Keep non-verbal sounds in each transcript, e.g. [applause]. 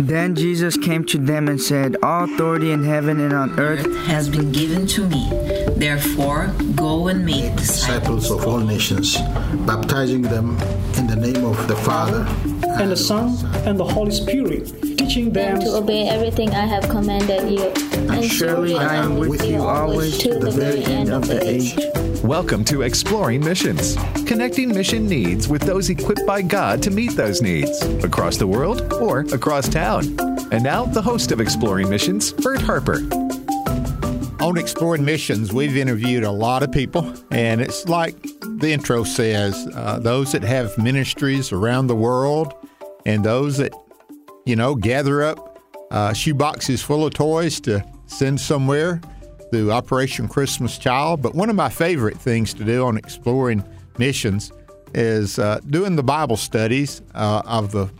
Then Jesus came to them and said, All authority in heaven and on earth has been given to me. Therefore, go and make disciples of all nations, baptizing them in the name of the Father and the Son and the Holy Spirit, teaching them to obey everything I have commanded you. And, and surely I am with you always to the very end of the age. Welcome to Exploring Missions, connecting mission needs with those equipped by God to meet those needs across the world or across town. And now, the host of Exploring Missions, Bert Harper. On Exploring Missions, we've interviewed a lot of people, and it's like the intro says uh, those that have ministries around the world and those that, you know, gather up uh, shoe boxes full of toys to send somewhere through Operation Christmas Child. But one of my favorite things to do on exploring missions is uh, doing the Bible studies uh, of the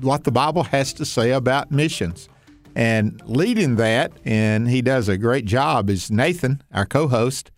what the Bible has to say about missions. And leading that, and he does a great job, is Nathan, our co-host.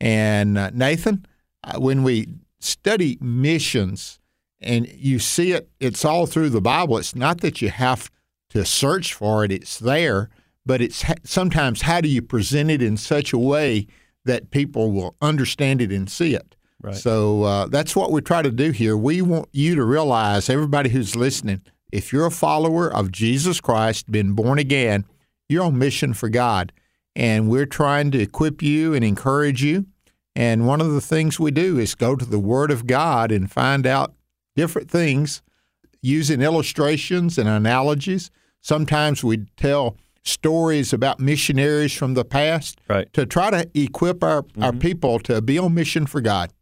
And uh, Nathan, uh, when we study missions, and you see it, it's all through the Bible. It's not that you have to search for it; it's there but it's sometimes how do you present it in such a way that people will understand it and see it. Right. So uh, that's what we try to do here. We want you to realize, everybody who's listening, if you're a follower of Jesus Christ, been born again, you're on mission for God. And we're trying to equip you and encourage you. And one of the things we do is go to the Word of God and find out different things using illustrations and analogies. Sometimes we tell stories about missionaries from the past right. to try to equip our, mm-hmm. our people to be on mission for God.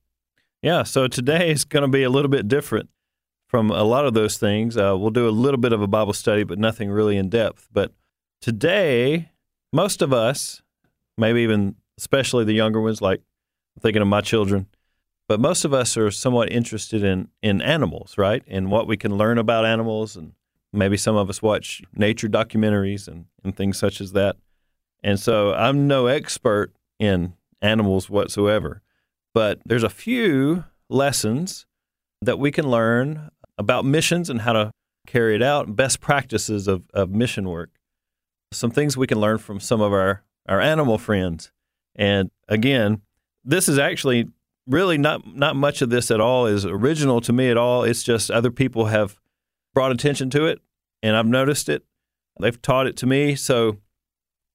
Yeah, so today is going to be a little bit different from a lot of those things. Uh, we'll do a little bit of a Bible study, but nothing really in depth. But today, most of us, maybe even especially the younger ones, like I'm thinking of my children, but most of us are somewhat interested in, in animals, right? And what we can learn about animals and Maybe some of us watch nature documentaries and, and things such as that. And so I'm no expert in animals whatsoever, but there's a few lessons that we can learn about missions and how to carry it out, best practices of, of mission work. Some things we can learn from some of our, our animal friends. And again, this is actually really not not much of this at all is original to me at all. It's just other people have brought attention to it and I've noticed it. They've taught it to me, so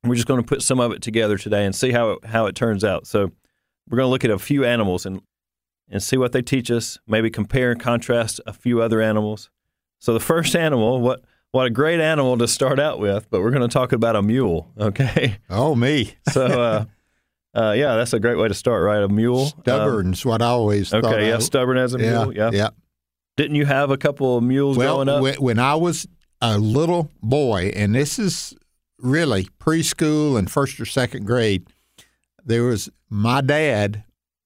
we're just going to put some of it together today and see how it, how it turns out. So we're going to look at a few animals and and see what they teach us. Maybe compare and contrast a few other animals. So the first animal, what what a great animal to start out with, but we're going to talk about a mule. Okay. Oh me. so. uh [laughs] uh, yeah, that's a great way to start, right? A mule. Stubborn's um, what I always okay, thought. Okay, yeah, stubborn as a mule. Yeah, yeah. Didn't you have a couple of mules well, growing up? When, when I was a little boy, and this is really preschool and first or second grade, there was my dad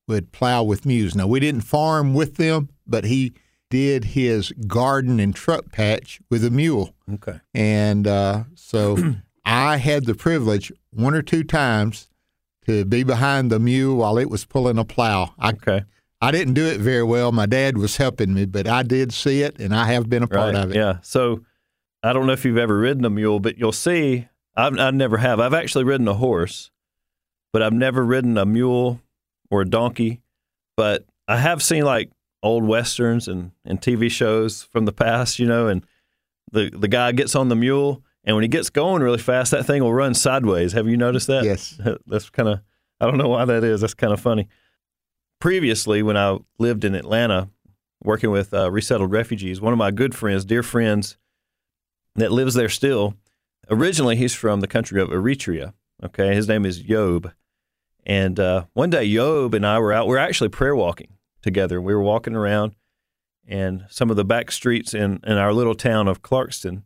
would plow with mules. Now we didn't farm with them, but he did his garden and truck patch with a mule. Okay. And uh, so [clears throat] [clears throat] I had the privilege one or two times to be behind the mule while it was pulling a plow. I, okay. I didn't do it very well. My dad was helping me, but I did see it, and I have been a part right. of it. Yeah. So I don't know if you've ever ridden a mule, but you'll see. I've, I never have. I've actually ridden a horse, but I've never ridden a mule or a donkey. But I have seen like old westerns and, and TV shows from the past, you know, and the the guy gets on the mule, and when he gets going really fast, that thing will run sideways. Have you noticed that? Yes. [laughs] That's kind of I don't know why that is. That's kind of funny. Previously, when I lived in Atlanta, working with uh, resettled refugees, one of my good friends, dear friends, that lives there still. Originally, he's from the country of Eritrea. Okay, his name is Yob. And uh, one day, Yob and I were out. We are actually prayer walking together. We were walking around and some of the back streets in, in our little town of Clarkston.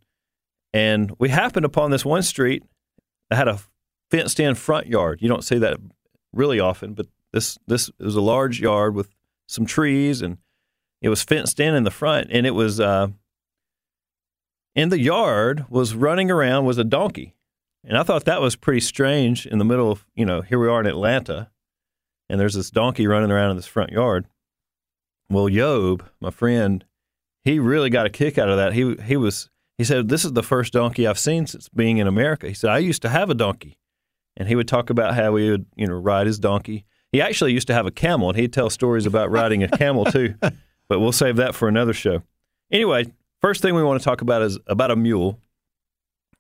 And we happened upon this one street that had a fenced in front yard. You don't see that really often, but this this was a large yard with some trees and it was fenced in in the front. And it was uh, in the yard was running around was a donkey. And I thought that was pretty strange in the middle of, you know, here we are in Atlanta and there's this donkey running around in this front yard. Well, Yob, my friend, he really got a kick out of that. He he was he said, This is the first donkey I've seen since being in America. He said, I used to have a donkey. And he would talk about how he would, you know, ride his donkey. He actually used to have a camel, and he'd tell stories about riding a camel too. [laughs] But we'll save that for another show. Anyway, first thing we want to talk about is about a mule.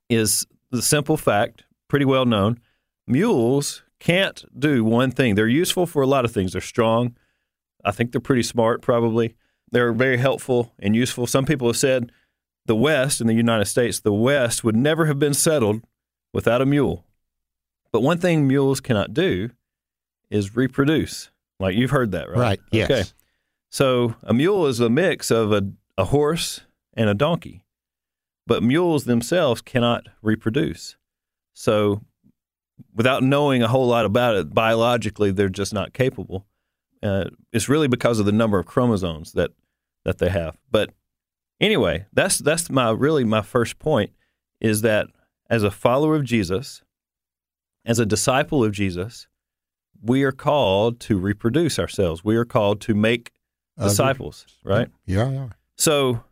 Is the simple fact, pretty well known, mules can't do one thing. They're useful for a lot of things. They're strong. I think they're pretty smart, probably. They're very helpful and useful. Some people have said the West in the United States, the West would never have been settled without a mule. But one thing mules cannot do is reproduce. Like you've heard that, right? Right, yes. Okay. So a mule is a mix of a, a horse and a donkey. But mules themselves cannot reproduce. So without knowing a whole lot about it, biologically, they're just not capable. Uh, it's really because of the number of chromosomes that, that they have. But anyway, that's that's my really my first point is that as a follower of Jesus, as a disciple of Jesus, we are called to reproduce ourselves. We are called to make disciples, right? Yeah, yeah. So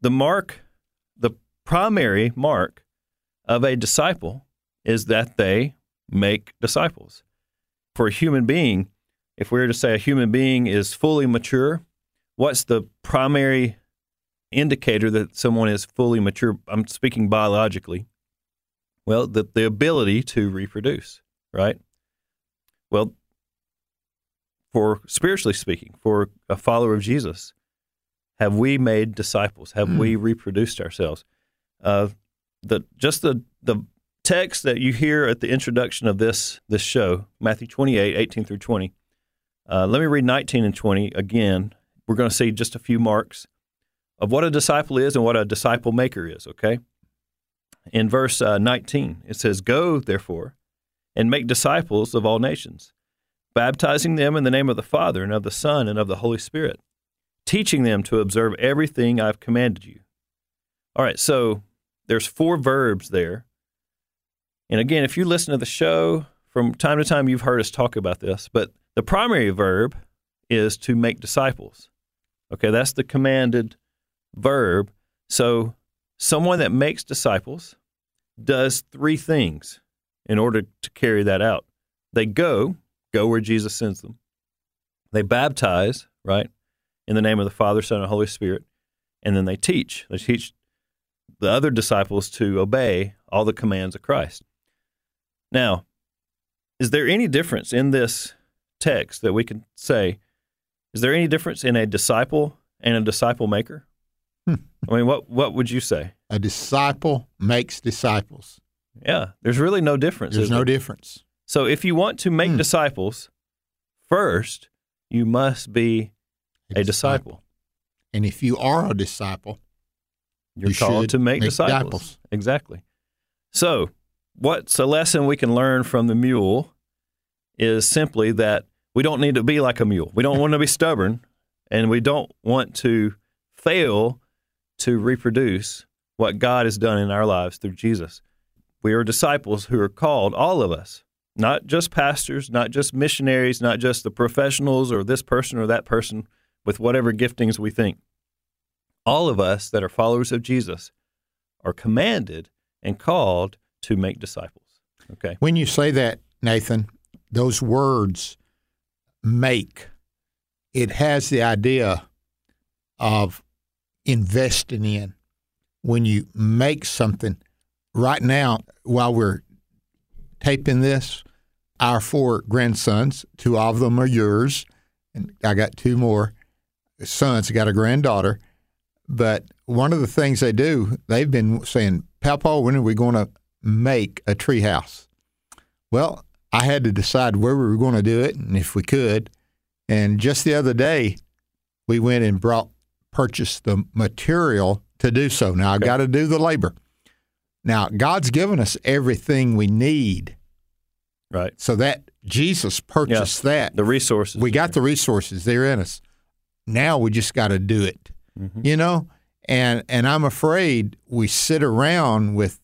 the mark, the primary mark of a disciple is that they make disciples. For a human being, if we were to say a human being is fully mature, what's the primary indicator that someone is fully mature? I'm speaking biologically. Well, the, the ability to reproduce, right? Well, for spiritually speaking, for a follower of Jesus, have we made disciples? Have we reproduced ourselves? Uh, the just the the text that you hear at the introduction of this this show, Matthew 28, 18 through 20. Uh, let me read 19 and 20 again. We're going to see just a few marks of what a disciple is and what a disciple maker is, okay? In verse uh, 19, it says, Go, therefore, and make disciples of all nations, baptizing them in the name of the Father and of the Son and of the Holy Spirit, teaching them to observe everything I've commanded you. All right, so there's four verbs there. And again, if you listen to the show from time to time, you've heard us talk about this, but the primary verb is to make disciples. Okay, that's the commanded verb. So someone that makes disciples does three things in order to carry that out. They go, go where Jesus sends them. They baptize, right, in the name of the Father, Son, and Holy Spirit. And then they teach. They teach the other disciples to obey all the commands of Christ. Now, is there any difference in this text that we can say? Is there any difference in a disciple and a disciple maker? Hmm. I mean, what what would you say? A disciple makes disciples. Yeah, there's really no difference. There's no there? difference. So if you want to make Hmm. disciples, first you must be a disciple. And if you are a disciple, You're You called to make, make disciples. disciples. Exactly. So, what's a lesson we can learn from the mule is simply that we don't need to be like a mule. We don't want to be stubborn, and we don't want to fail to reproduce what God has done in our lives through Jesus. We are disciples who are called, all of us, not just pastors, not just missionaries, not just the professionals or this person or that person with whatever giftings we think all of us that are followers of Jesus are commanded and called to make disciples. Okay. when you say that, Nathan, those words make, it has the idea of investing in. When you make something, right now, while we're taping this, our four grandsons, two of them are yours, and I got two more sons, I got a granddaughter. But one of the things they do, they've been saying, Papa, when are we going to make a tree house? Well, I had to decide where we were going to do it and if we could. And just the other day, we went and brought, purchased the material to do so. Now, I got to do the labor. Now, God's given us everything we need. Right. So that Jesus purchased that. The resources. We got the resources; they're in us. Now we just got to do it. Mm-hmm. You know, and and I'm afraid we sit around with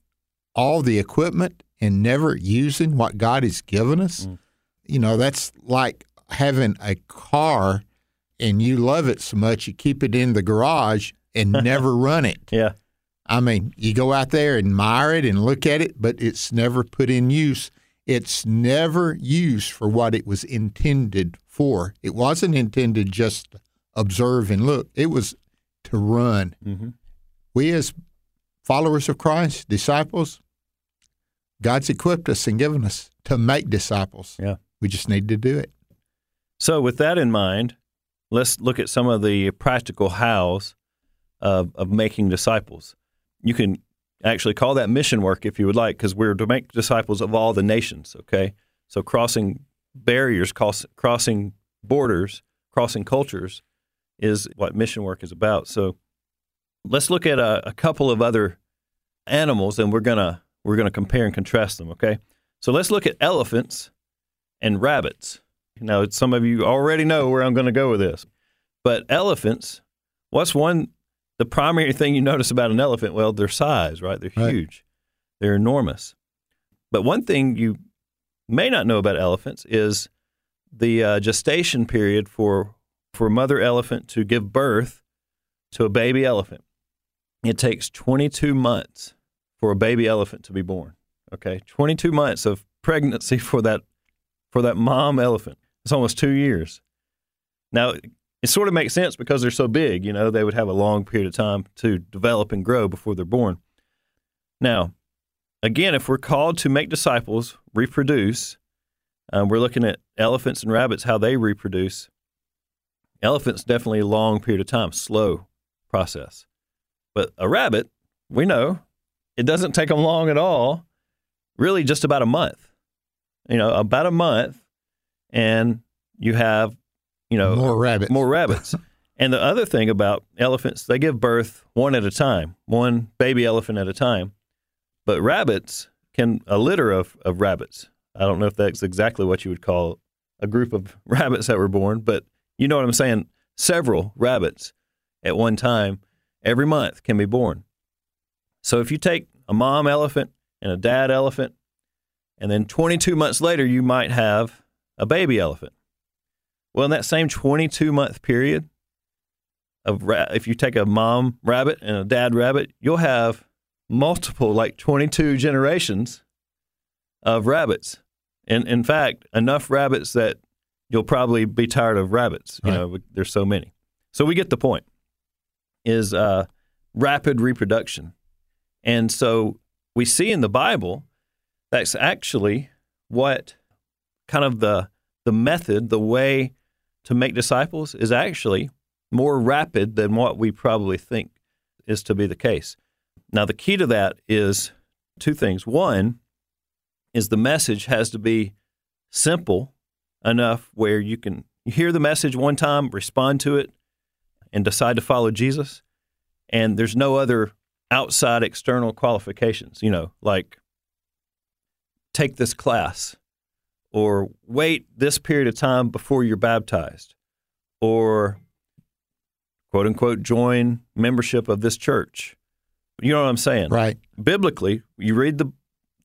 all the equipment and never using what God has given us. Mm. You know, that's like having a car and you love it so much you keep it in the garage and [laughs] never run it. Yeah. I mean, you go out there, admire it, and look at it, but it's never put in use. It's never used for what it was intended for. It wasn't intended just to observe and look, it was to run. Mm-hmm. We, as followers of Christ, disciples, God's equipped us and given us to make disciples. Yeah. We just need to do it. So, with that in mind, let's look at some of the practical hows of, of making disciples. You can actually call that mission work if you would like, because we're to make disciples of all the nations, okay? So, crossing barriers, cross, crossing borders, crossing cultures is what mission work is about. So, let's look at a, a couple of other animals and we're going to we're going to compare and contrast them, okay? So, let's look at elephants and rabbits. Now, some of you already know where I'm going to go with this. But elephants, what's one, the primary thing you notice about an elephant? Well, their size, right? They're Right. huge, they're enormous. But one thing you may not know about elephants is the uh, gestation period for, for a mother elephant to give birth to a baby elephant. It takes 22 months for a baby elephant to be born. Okay, 22 months of pregnancy [laughs] for that for that mom elephant. It's almost two years. Now, it sort of makes sense because they're so big. You know, they would have a long period of time to develop and grow before they're born. Now, again, if we're called to make disciples, reproduce, um, we're looking at elephants and rabbits, how they reproduce. Elephants definitely a long period of time, slow process. But a rabbit, we know, it doesn't take them long at all. Really, just about a month. You know, about a month, and you have, you know, More rabbits. more rabbits. [laughs] and the other thing about elephants, they give birth one at a time, one baby elephant at a time. But rabbits can a litter of, of rabbits. I don't know if that's exactly what you would call a group of [laughs] rabbits that were born, but you know what I'm saying. Several rabbits at one time every month can be born. So if you take a mom elephant and a dad elephant, and then 22 months later, you might have a baby elephant. Well, in that same 22 month period of ra- if you take a mom rabbit and a dad rabbit, you'll have multiple, like 22 generations of rabbits. And in fact, enough rabbits that you'll probably be tired of rabbits. You Right. know, there's so many. So we get the point. Is uh, rapid reproduction, and so we see in the Bible that's actually what kind of the the method, the way to make disciples is actually more rapid than what we probably think is to be the case. Now, the key to that is two things. One is the message has to be simple enough where you can hear the message one time, respond to it, and decide to follow Jesus. And there's no other outside external qualifications, you know, like take this class or wait this period of time before you're baptized or quote unquote join membership of this church. You know what I'm saying? Right. Biblically, you read the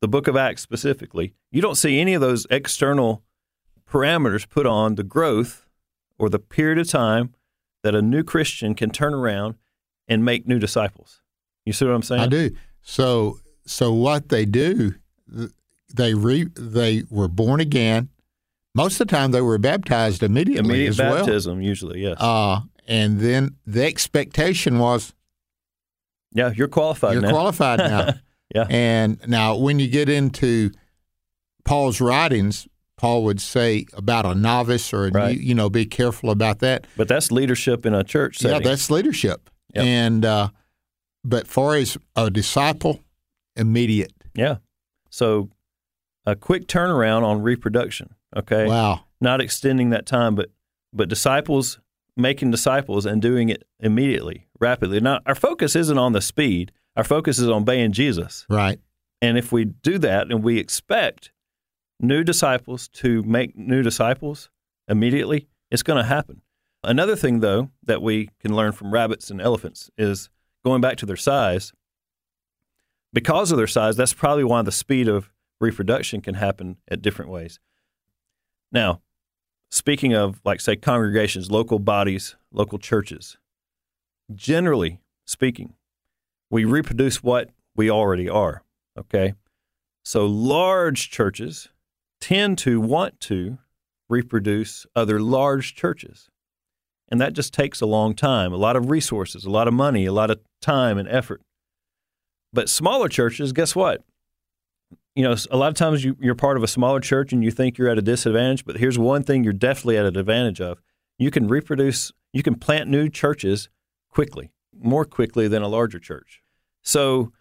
the book of Acts specifically, you don't see any of those external parameters put on the growth or the period of time that a new Christian can turn around and make new disciples. You see what I'm saying? I do. So so what they do, they re, they were born again. Most of the time, they were baptized immediately Immediate as well. baptism, usually, yes. Uh, and then the expectation was yeah, you're qualified you're now. qualified now. [laughs] Yeah. And now, when you get into Paul's writings, Paul would say about a novice or a Right. new, you know, be careful about that. But that's leadership in a church setting. Yeah, that's leadership. Yep. And uh, but far as a disciple, immediate. Yeah. So a quick turnaround on reproduction. Okay. Wow. Not extending that time, but but disciples making disciples and doing it immediately, rapidly. Now our focus isn't on the speed. Our focus is on obeying Jesus. Right. And if we do that and we expect new disciples to make new disciples immediately, it's going to happen. Another thing, though, that we can learn from rabbits and elephants is going back to their size. Because of their size, that's probably why the speed of reproduction can happen at different ways. Now, speaking of, like, say, congregations, local bodies, local churches, generally speaking, we reproduce what we already are. Okay. So large churches tend to want to reproduce other large churches. And that just takes a long time, a lot of resources, a lot of money, a lot of time and effort. But smaller churches, guess what? You know, a lot of times you, you're part of a smaller church and you think you're at a disadvantage, but here's one thing you're definitely at an advantage of. You can reproduce, you can plant new churches quickly, more quickly than a larger church. So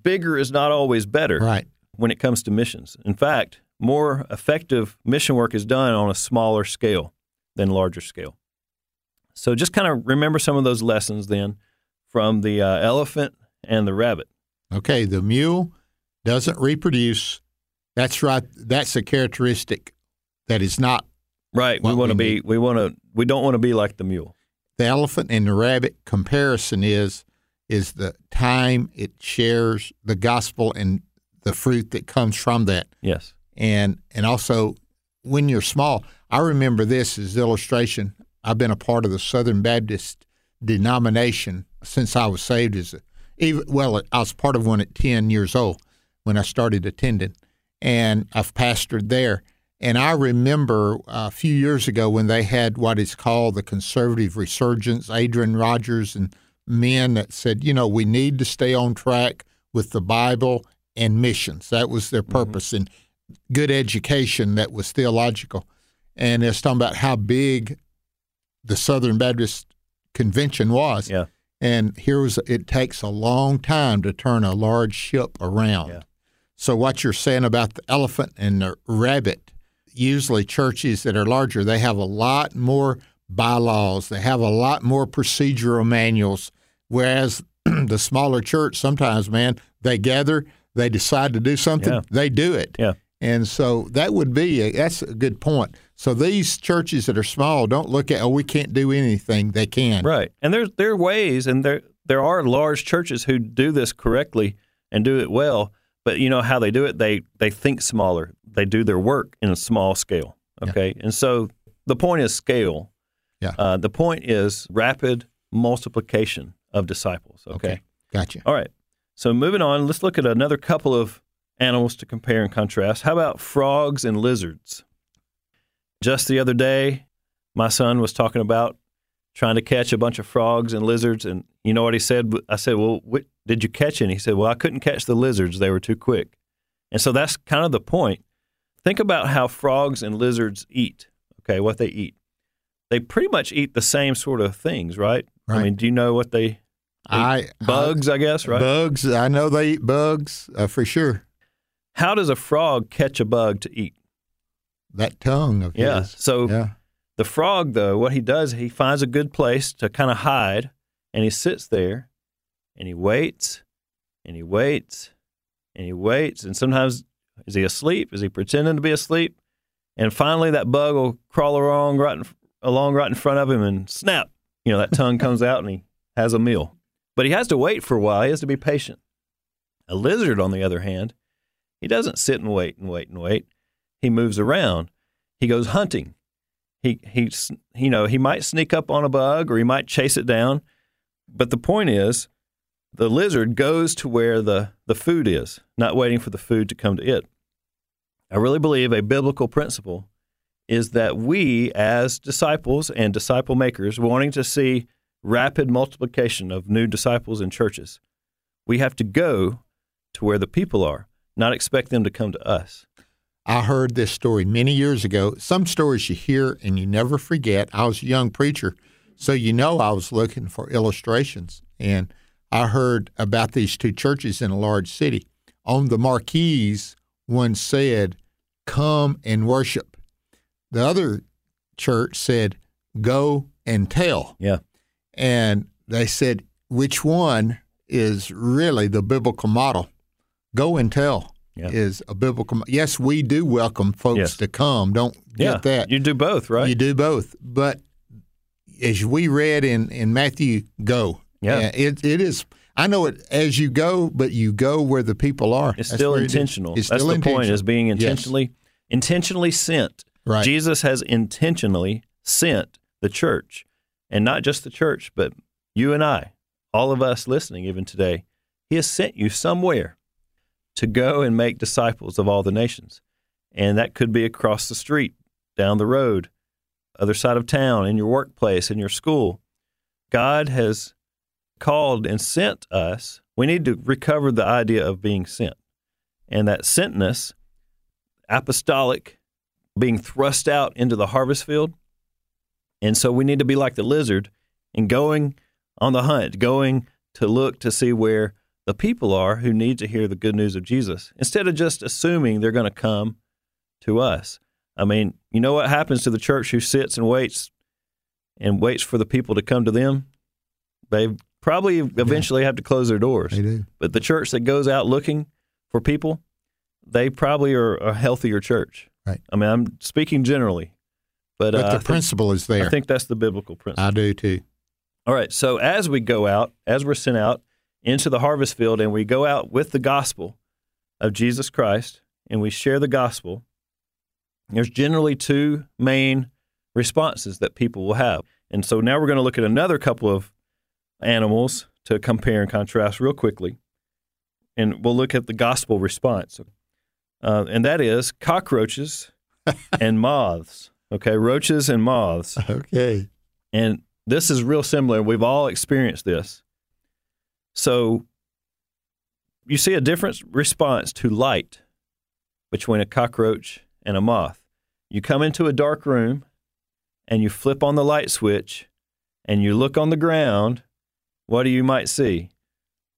bigger is not always better Right. when it comes to missions. In fact, more effective mission work is done on a smaller scale than larger scale. So just kind of remember some of those lessons then from the uh, elephant and the rabbit. Okay, the mule doesn't reproduce. That's right. That's a characteristic that is not Right. We want to be. need. We want to. We don't want to be like the mule. the elephant and the rabbit comparison is is the time it shares the gospel and the fruit that comes from that. Yes. and and also when you're small. I remember this as illustration. I've been a part of the Southern Baptist denomination since I was saved as a even well, I was part of one at ten years old when I started attending, and I've pastored there. And I remember uh, a few years ago when they had what is called the conservative resurgence, Adrian Rogers and men that said, you know, we need to stay on track with the Bible and missions. That was their mm-hmm. purpose. And good education that was theological. And it's talking about how big the Southern Baptist Convention was. Yeah. And here was it takes a long time to turn a large ship around. Yeah. So what you're saying about the elephant and the rabbit, usually churches that are larger, they have a lot more bylaws, they have a lot more procedural manuals, whereas [clears throat] the smaller church sometimes, man, they gather, they decide to do something, Yeah. they do it. Yeah. And so that would be a, that's a good point. So these churches that are small don't look at oh we can't do anything. They can. Right. And there's there are ways, and there there are large churches who do this correctly and do it well. But you know how they do it? They they think smaller. They do their work in a small scale. Okay. And so the point is scale. Yeah. Uh, the point is rapid multiplication of disciples. Okay? Okay. Gotcha. All right. So moving on, let's look at another couple of animals to compare and contrast. How about frogs and lizards? Just the other day, my son was talking about trying to catch a bunch of frogs and lizards, and you know what he said? I said, "Well, what, did you catch any?" He said, "Well, I couldn't catch the lizards; they were too quick." And so that's kind of the point. Think about how frogs and lizards eat. Okay, what they eat. They pretty much eat the same sort of things, right? I mean, do you know what they I bugs? I, guess, right? Bugs. I know they eat bugs uh, for sure. How does a frog catch a bug to eat? That tongue of Yeah. his. So Yeah. the frog, though, what he does, he finds a good place to kind of hide, and he sits there, and he waits, and he waits, and he waits, and sometimes is he asleep? Is he pretending to be asleep? And finally, that bug will crawl along right in, along right in front of him, and snap, you know, that tongue [laughs] comes out, and he has a meal. But he has to wait for a while. He has to be patient. A lizard, on the other hand, he doesn't sit and wait and wait and wait. He moves around. He goes hunting. He he you know he might sneak up on a bug or he might chase it down, but the point is, the lizard goes to where the the food is, not waiting for the food to come to it. I really believe a biblical principle is that we, as disciples and disciple makers, wanting to see rapid multiplication of new disciples in churches, we have to go to where the people are, not expect them to come to us. I heard this story many years ago. Some stories you hear and you never forget. I was a young preacher, so you know I was looking for illustrations. And I heard about these two churches in a large city. On the marquees, one said, Come and worship. The other church said, Go and tell. Yeah. And they said, Which one is really the biblical model? Go and tell Yeah. is a biblical. Yes, we do welcome folks Yes. to come. Don't get yeah, that. You do both, right? You do both. But as we read in, in Matthew, go. Yeah. it, it is. I know it as you go, but you go where the people are. It's That's still where it intentional. It's That's still the point is intentional. being Yes. intentionally intentionally sent. Right. Jesus has intentionally sent the church. And not just the church, but you and I, all of us listening even today, He has sent you somewhere to go and make disciples of all the nations. And that could be across the street, down the road, other side of town, in your workplace, in your school. God has called and sent us. We need to recover the idea of being sent. And that sentness, apostolic, being thrust out into the harvest field. And so we need to be like the lizard and going on the hunt, going to look to see where the people are who need to hear the good news of Jesus instead of just assuming they're going to come to us. I mean, you know what happens to the church who sits and waits and waits for the people to come to them? They probably eventually have to close their doors. They do. But the church that goes out looking for people, they probably are a healthier church. Right. I mean, I'm speaking generally, but, But uh, the think- principle is there. I think that's the biblical principle. I do too. All right. So as we go out, as we're sent out into the harvest field, and we go out with the gospel of Jesus Christ, and we share the gospel, there's generally two main responses that people will have. And so now we're going to look at another couple of animals to compare and contrast real quickly. And we'll look at the gospel response. Uh, and that is cockroaches [laughs] and moths. Okay, roaches and moths. Okay. And this is real similar. We've all experienced this. So you see a different response to light between a cockroach and a moth. You come into a dark room and you flip on the light switch and you look on the ground. What do you might see?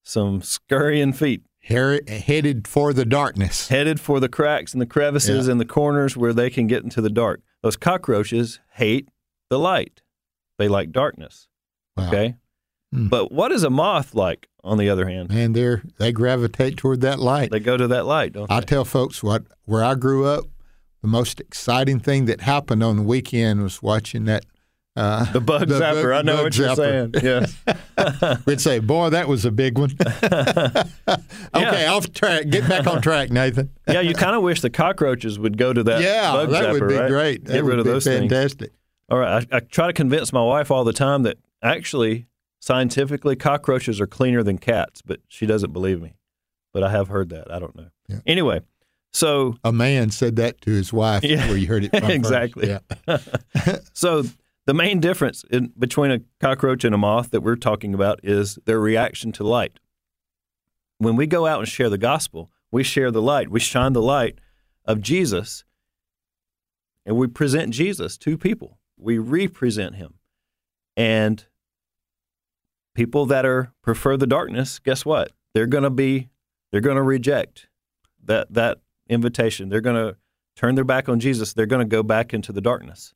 Some scurrying feet Her- headed for the darkness. headed for the cracks and the crevices Yeah. and the corners where they can get into the dark. Those cockroaches hate the light. They like darkness. Wow. Okay. Hmm. But what is a moth like, on the other hand? And they're they gravitate toward that light. They go to that light, don't I they? tell folks what where I grew up, the most exciting thing that happened on the weekend was watching that. Uh, the bug the zapper. bug- I know what you're saying. Yes. [laughs] We'd say, "Boy, that was a big one." [laughs] okay, off track. Get back on track, Nathan. yeah, you kind of wish the cockroaches would go to that yeah, bug that zapper, would be right? great. That Get rid of those things. fantastic. All right. I, I try to convince my wife all the time that actually, scientifically, cockroaches are cleaner than cats, but she doesn't believe me. But I have heard that. I don't know. Yeah. Anyway, so A man said that to his wife. Yeah, where you heard it from [laughs] exactly. Yeah. So the main difference in, between a cockroach and a moth that we're talking about is their reaction to light. When we go out and share the gospel, we share the light. We shine the light of Jesus, and we present Jesus to people. We represent him, and people that are prefer the darkness. Guess what? They're going to be. They're going to reject that that invitation. They're going to turn their back on Jesus. They're going to go back into the darkness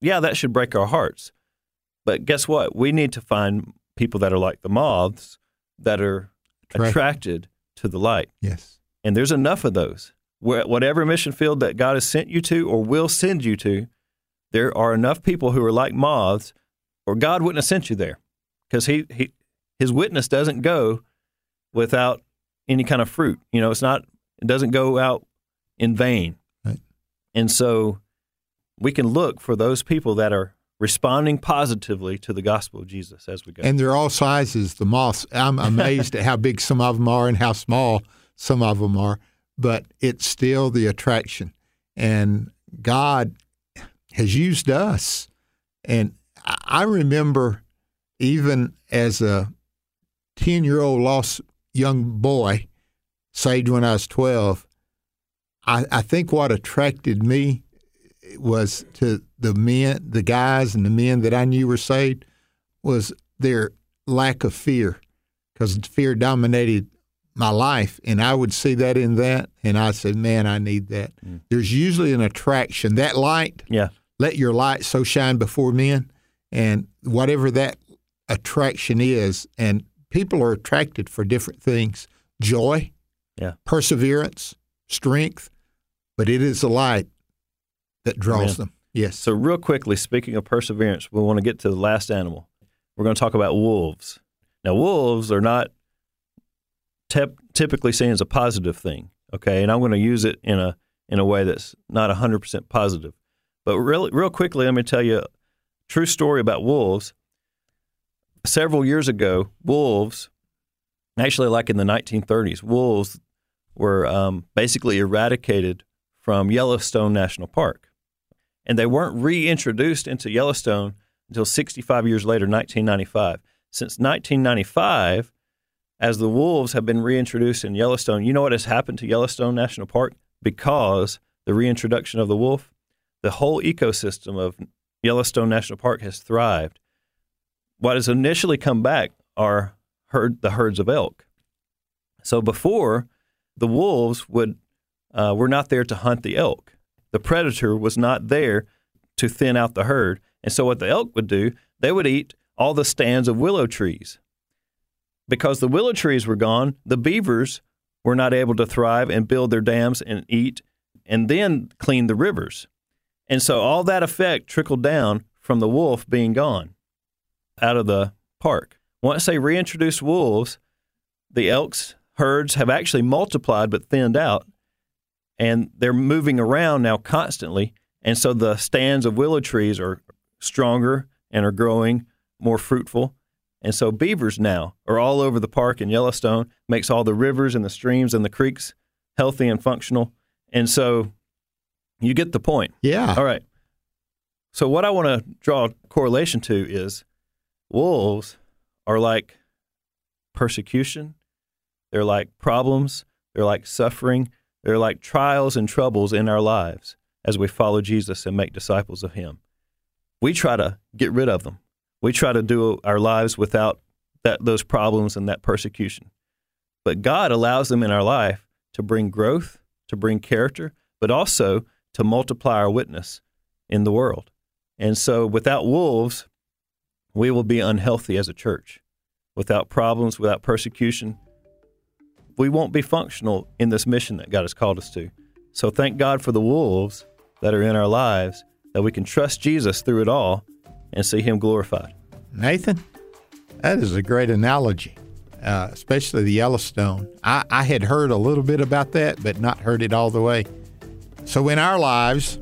yeah, that should break our hearts. But guess what? We need to find people that are like the moths that are Attract- attracted to the light. Yes. And there's enough of those. Where, whatever mission field that God has sent you to or will send you to, there are enough people who are like moths, or God wouldn't have sent you there because he, he, his witness doesn't go without any kind of fruit. You know, it's not, it doesn't go out in vain. Right. And so we can look for those people that are responding positively to the gospel of Jesus as we go. And they're all sizes. The moths. I'm [laughs] amazed at how big some of them are and how small some of them are. But it's still the attraction, and God has used us. And I remember, even as a ten-year-old lost young boy, saved when I was twelve. I, I think what attracted me was to the men, the guys, and the men that I knew were saved was their lack of fear, because fear dominated my life, and I would see that in that, and I said, "Man, I need that." Mm. There's usually an attraction. That light, yeah. let your light so shine before men, and whatever that attraction is, and people are attracted for different things: joy, Yeah. perseverance, strength, but it is the light that draws Amen. them. Yes. So, real quickly, speaking of perseverance, we want to get to the last animal. We're going to talk about wolves. Now, wolves are not tep- typically seen as a positive thing, okay? And I'm going to use it in a in a way that's not 100% positive. But really, real quickly, let me tell you a true story about wolves. Several years ago, wolves Actually, like in the 1930s, wolves were um, basically eradicated from Yellowstone National Park. And they weren't reintroduced into Yellowstone until 65 years later, 1995. Since 1995, as the wolves have been reintroduced in Yellowstone, you know what has happened to Yellowstone National Park because the reintroduction of the wolf? The whole ecosystem of Yellowstone National Park has thrived. What has initially come back are herd, the herds of elk. So before, the wolves would uh, were not there to hunt the elk. The predator was not there to thin out the herd. And so what the elk would do, they would eat all the stands of willow trees. Because the willow trees were gone, the beavers were not able to thrive and build their dams and eat and then clean the rivers. And so all that effect trickled down from the wolf being gone out of the park. Once they reintroduced wolves, the elks herds have actually multiplied but thinned out, and they're moving around now constantly. And so the stands of willow trees are stronger and are growing more fruitful. And so beavers now are all over the park in Yellowstone, makes all the rivers and the streams and the creeks healthy and functional. And so you get the point. Yeah. All right. So what I want to draw a correlation to is wolves are like persecution, they're like problems, they're like suffering, they're like trials and troubles in our lives as we follow Jesus and make disciples of him. We try to get rid of them. We try to do our lives without that those problems and that persecution. But God allows them in our life to bring growth, to bring character, but also to multiply our witness in the world. And so without wolves, we will be unhealthy as a church. Without problems, without persecution, we won't be functional in this mission that God has called us to. So thank God for the wolves that are in our lives, that we can trust Jesus through it all and see Him glorified. Nathan, that is a great analogy, uh, especially the Yellowstone. I, I had heard a little bit about that, but not heard it all the way. So in our lives,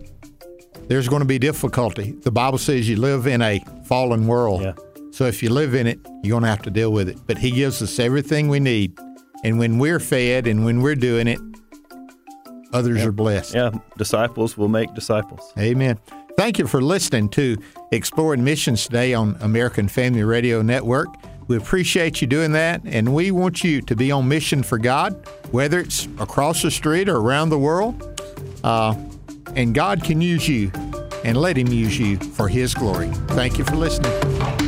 there's going to be difficulty. The Bible says you live in a fallen world. Yeah. So if you live in it, you're going to have to deal with it. But He gives us everything we need. And when we're fed and when we're doing it, others are blessed. Yeah, disciples will make disciples. Amen. Thank you for listening to Exploring Missions today on American Family Radio Network. We appreciate you doing that, and we want you to be on mission for God, whether it's across the street or around the world. Uh, and God can use you and let Him use you for His glory. Thank you for listening.